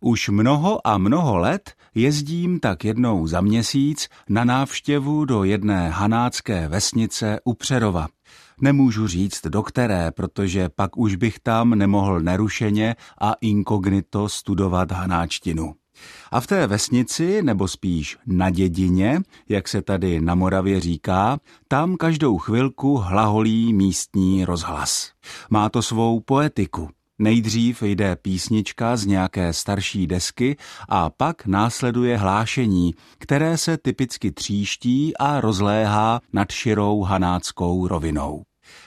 Už mnoho a mnoho let jezdím tak jednou za měsíc na návštěvu do jedné hanácké vesnice u Přerova. Nemůžu říct do které, protože pak už bych tam nemohl nerušeně a inkognito studovat hanáčtinu. A v té vesnici, nebo spíš na dědině, jak se tady na Moravě říká, tam každou chvilku hlaholí místní rozhlas. Má to svou poetiku. Nejdřív jde písnička z nějaké starší desky a pak následuje hlášení, které se typicky tříští a rozléhá nad širou hanáckou rovinou.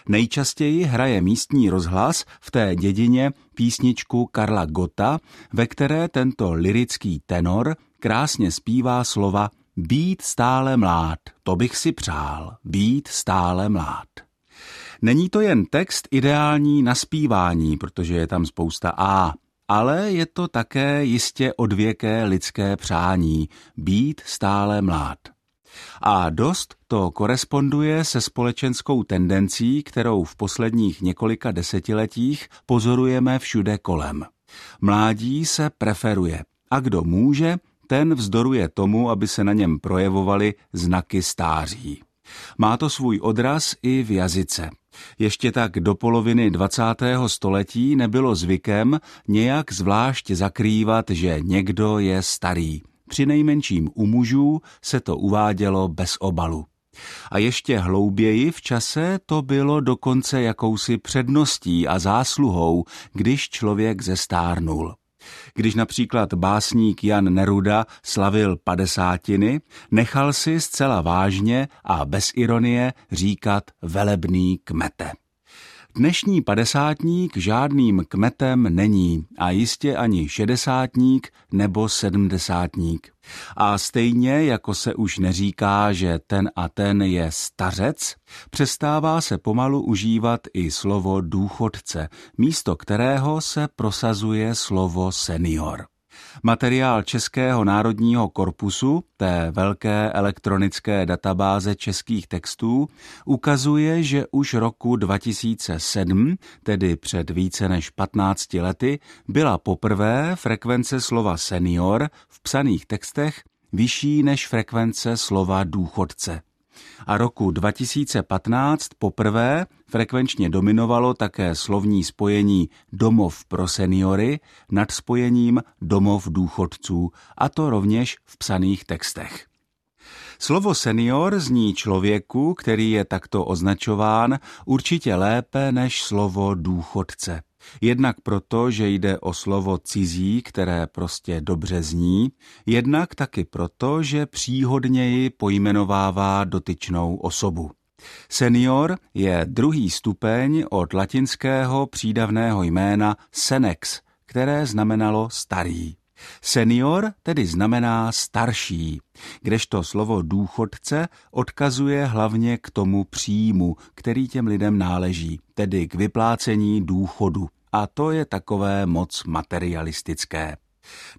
Nejčastěji hraje místní rozhlas v té dědině písničku Karla Gota, ve které tento lirický tenor krásně zpívá slova být stále mlád, to bych si přál, být stále mlád. Není to jen text ideální na zpívání, protože je tam spousta A, ale je to také jistě odvěké lidské přání být stále mlád. A dost to koresponduje se společenskou tendencí, kterou v posledních několika desetiletích pozorujeme všude kolem. Mládí se preferuje a kdo může, ten vzdoruje tomu, aby se na něm projevovaly znaky stáří. Má to svůj odraz i v jazyce. Ještě tak do poloviny 20. století nebylo zvykem nějak zvlášť zakrývat, že někdo je starý. Při nejmenším u mužů se to uvádělo bez obalu. A ještě hlouběji v čase to bylo dokonce jakousi předností a zásluhou, když člověk zestárnul. Když například básník Jan Neruda slavil padesátiny, nechal si zcela vážně a bez ironie říkat velebný kmete. Dnešní padesátník žádným kmetem není a jistě ani šedesátník nebo sedmdesátník. A stejně jako se už neříká, že ten a ten je stařec, přestává se pomalu užívat i slovo důchodce, místo kterého se prosazuje slovo senior. Materiál Českého národního korpusu, té velké elektronické databáze českých textů, ukazuje, že už roku 2007, tedy před více než 15 lety, byla poprvé frekvence slova senior v psaných textech vyšší než frekvence slova důchodce a roku 2015 poprvé frekvenčně dominovalo také slovní spojení domov pro seniory nad spojením domov důchodců, a to rovněž v psaných textech. Slovo senior zní člověku, který je takto označován, určitě lépe než slovo důchodce. Jednak proto, že jde o slovo cizí, které prostě dobře zní, jednak taky proto, že příhodněji pojmenovává dotyčnou osobu. Senior je druhý stupeň od latinského přídavného jména senex, které znamenalo starý. Senior tedy znamená starší, kdežto slovo důchodce odkazuje hlavně k tomu příjmu, který těm lidem náleží, tedy k vyplácení důchodu. A to je takové moc materialistické.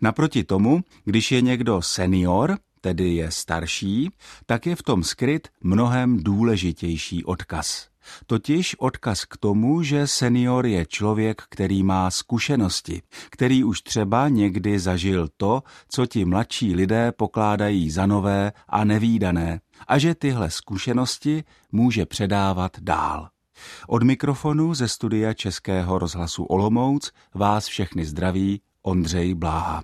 Naproti tomu, když je někdo senior, tedy je starší, tak je v tom skryt mnohem důležitější odkaz. Totiž odkaz k tomu, že senior je člověk, který má zkušenosti, který už třeba někdy zažil to, co ti mladší lidé pokládají za nové a nevýdané, a že tyhle zkušenosti může předávat dál. Od mikrofonu ze studia Českého rozhlasu Olomouc vás všechny zdraví Ondřej Bláha.